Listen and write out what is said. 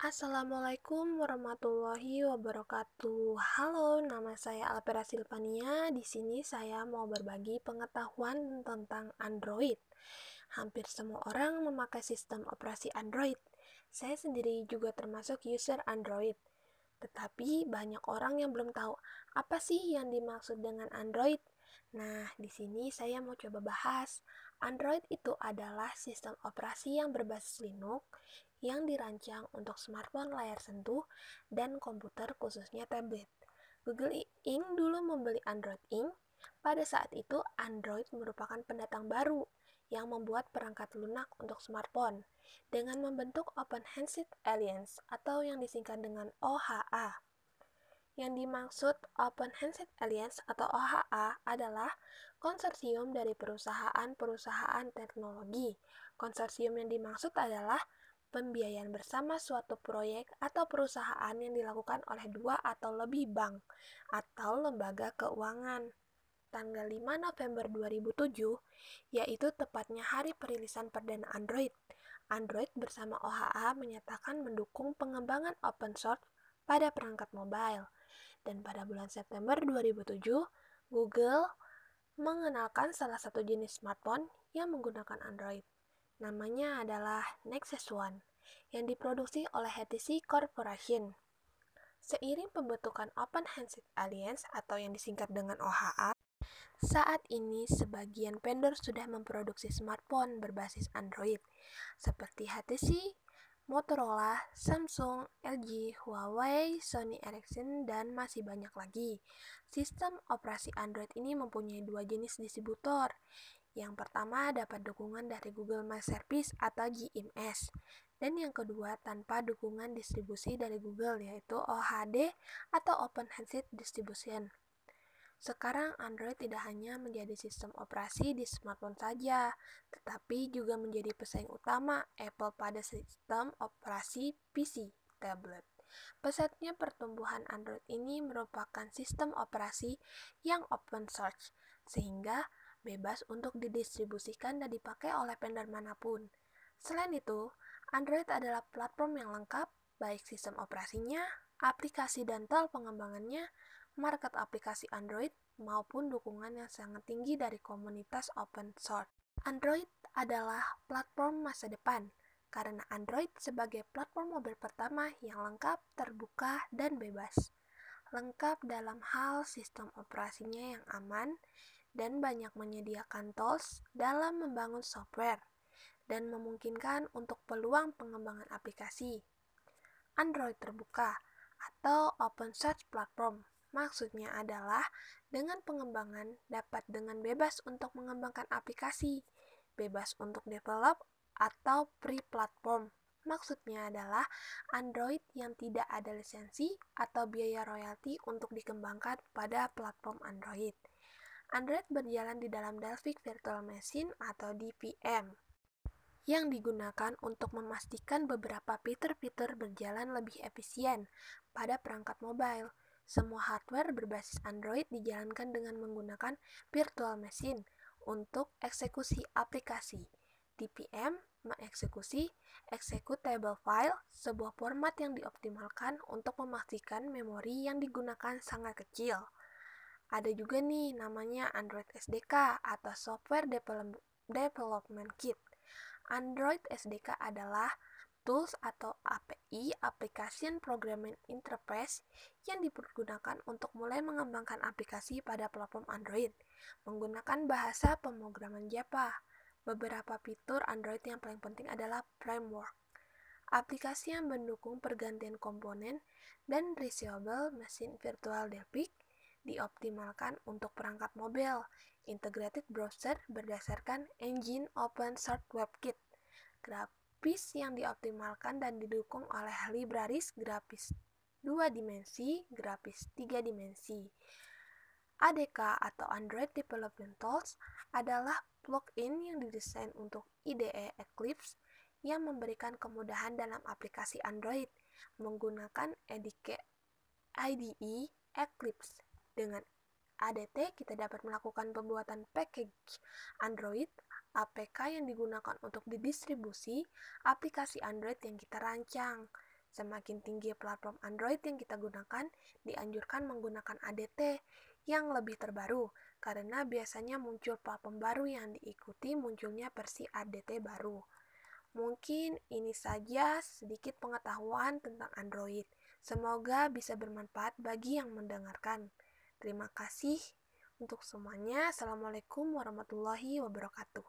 Assalamualaikum warahmatullahi wabarakatuh. Halo, nama saya Alpera Silvania. Di sini saya mau berbagi pengetahuan tentang Android. Hampir semua orang memakai sistem operasi Android. Saya sendiri juga termasuk user Android. Tetapi banyak orang yang belum tahu apa sih yang dimaksud dengan Android. Nah, di sini saya mau coba bahas. Android itu adalah sistem operasi yang berbasis Linux yang dirancang untuk smartphone layar sentuh dan komputer khususnya tablet. Google Inc. dulu membeli Android Inc. Pada saat itu, Android merupakan pendatang baru yang membuat perangkat lunak untuk smartphone dengan membentuk Open Handset Alliance atau yang disingkat dengan OHA. Yang dimaksud Open Handset Alliance atau OHA adalah konsorsium dari perusahaan-perusahaan teknologi. Konsorsium yang dimaksud adalah pembiayaan bersama suatu proyek atau perusahaan yang dilakukan oleh dua atau lebih bank atau lembaga keuangan. Tanggal 5 November 2007, yaitu tepatnya hari perilisan perdana Android. Android bersama OHA menyatakan mendukung pengembangan open source pada perangkat mobile. Dan pada bulan September 2007, Google mengenalkan salah satu jenis smartphone yang menggunakan Android. Namanya adalah Nexus One, yang diproduksi oleh HTC Corporation. Seiring pembentukan Open Handset Alliance atau yang disingkat dengan OHA, saat ini sebagian vendor sudah memproduksi smartphone berbasis Android, seperti HTC, Motorola, Samsung, LG, Huawei, Sony Ericsson, dan masih banyak lagi. Sistem operasi Android ini mempunyai dua jenis distributor, yang pertama dapat dukungan dari Google My Service atau GMS, dan yang kedua tanpa dukungan distribusi dari Google yaitu OHD atau Open Handset Distribution. Sekarang Android tidak hanya menjadi sistem operasi di smartphone saja, tetapi juga menjadi pesaing utama Apple pada sistem operasi PC tablet. Pesatnya pertumbuhan Android ini merupakan sistem operasi yang open source, sehingga bebas untuk didistribusikan dan dipakai oleh vendor mana pun. Selain itu, Android adalah platform yang lengkap, baik sistem operasinya, aplikasi dan tool pengembangannya, market aplikasi Android, maupun dukungan yang sangat tinggi dari komunitas open source. Android adalah platform masa depan, karena Android sebagai platform mobil pertama yang lengkap, terbuka, dan bebas. Lengkap dalam hal sistem operasinya yang aman, dan banyak menyediakan tools dalam membangun software dan memungkinkan untuk peluang pengembangan aplikasi. Android terbuka atau open source platform maksudnya adalah dengan pengembangan dapat dengan bebas untuk mengembangkan aplikasi, bebas untuk develop atau pre-platform. Maksudnya adalah Android yang tidak ada lisensi atau biaya royalti untuk dikembangkan pada platform Android. Android berjalan di dalam Dalvik Virtual Machine atau DVM yang digunakan untuk memastikan beberapa fitur-fitur berjalan lebih efisien pada perangkat mobile. Semua hardware berbasis Android dijalankan dengan menggunakan virtual machine untuk eksekusi aplikasi. DPM mengeksekusi executable file, sebuah format yang dioptimalkan untuk memastikan memori yang digunakan sangat kecil. Ada juga nih namanya Android SDK atau Software Development Kit. Android SDK adalah tools atau API Application Programming Interface yang digunakan untuk mulai mengembangkan aplikasi pada platform Android menggunakan bahasa pemrograman Java. Beberapa fitur Android yang paling penting adalah framework. Aplikasi yang mendukung pergantian komponen dan reusable machine virtual Delphic dioptimalkan untuk perangkat mobil, integrated browser berdasarkan engine open source WebKit, grafis yang dioptimalkan dan didukung oleh libraries grafis dua dimensi, grafis tiga dimensi. ADK atau Android Development Tools adalah plugin yang didesain untuk IDE Eclipse yang memberikan kemudahan dalam aplikasi Android menggunakan IDE Eclipse dengan ADT, kita dapat melakukan pembuatan package Android, APK yang digunakan untuk didistribusi aplikasi Android yang kita rancang. Semakin tinggi platform Android yang kita gunakan, dianjurkan menggunakan ADT yang lebih terbaru, karena biasanya muncul platform baru yang diikuti munculnya versi ADT baru. Mungkin ini saja sedikit pengetahuan tentang Android. Semoga bisa bermanfaat bagi yang mendengarkan. Terima kasih untuk semuanya. Assalamualaikum warahmatullahi wabarakatuh.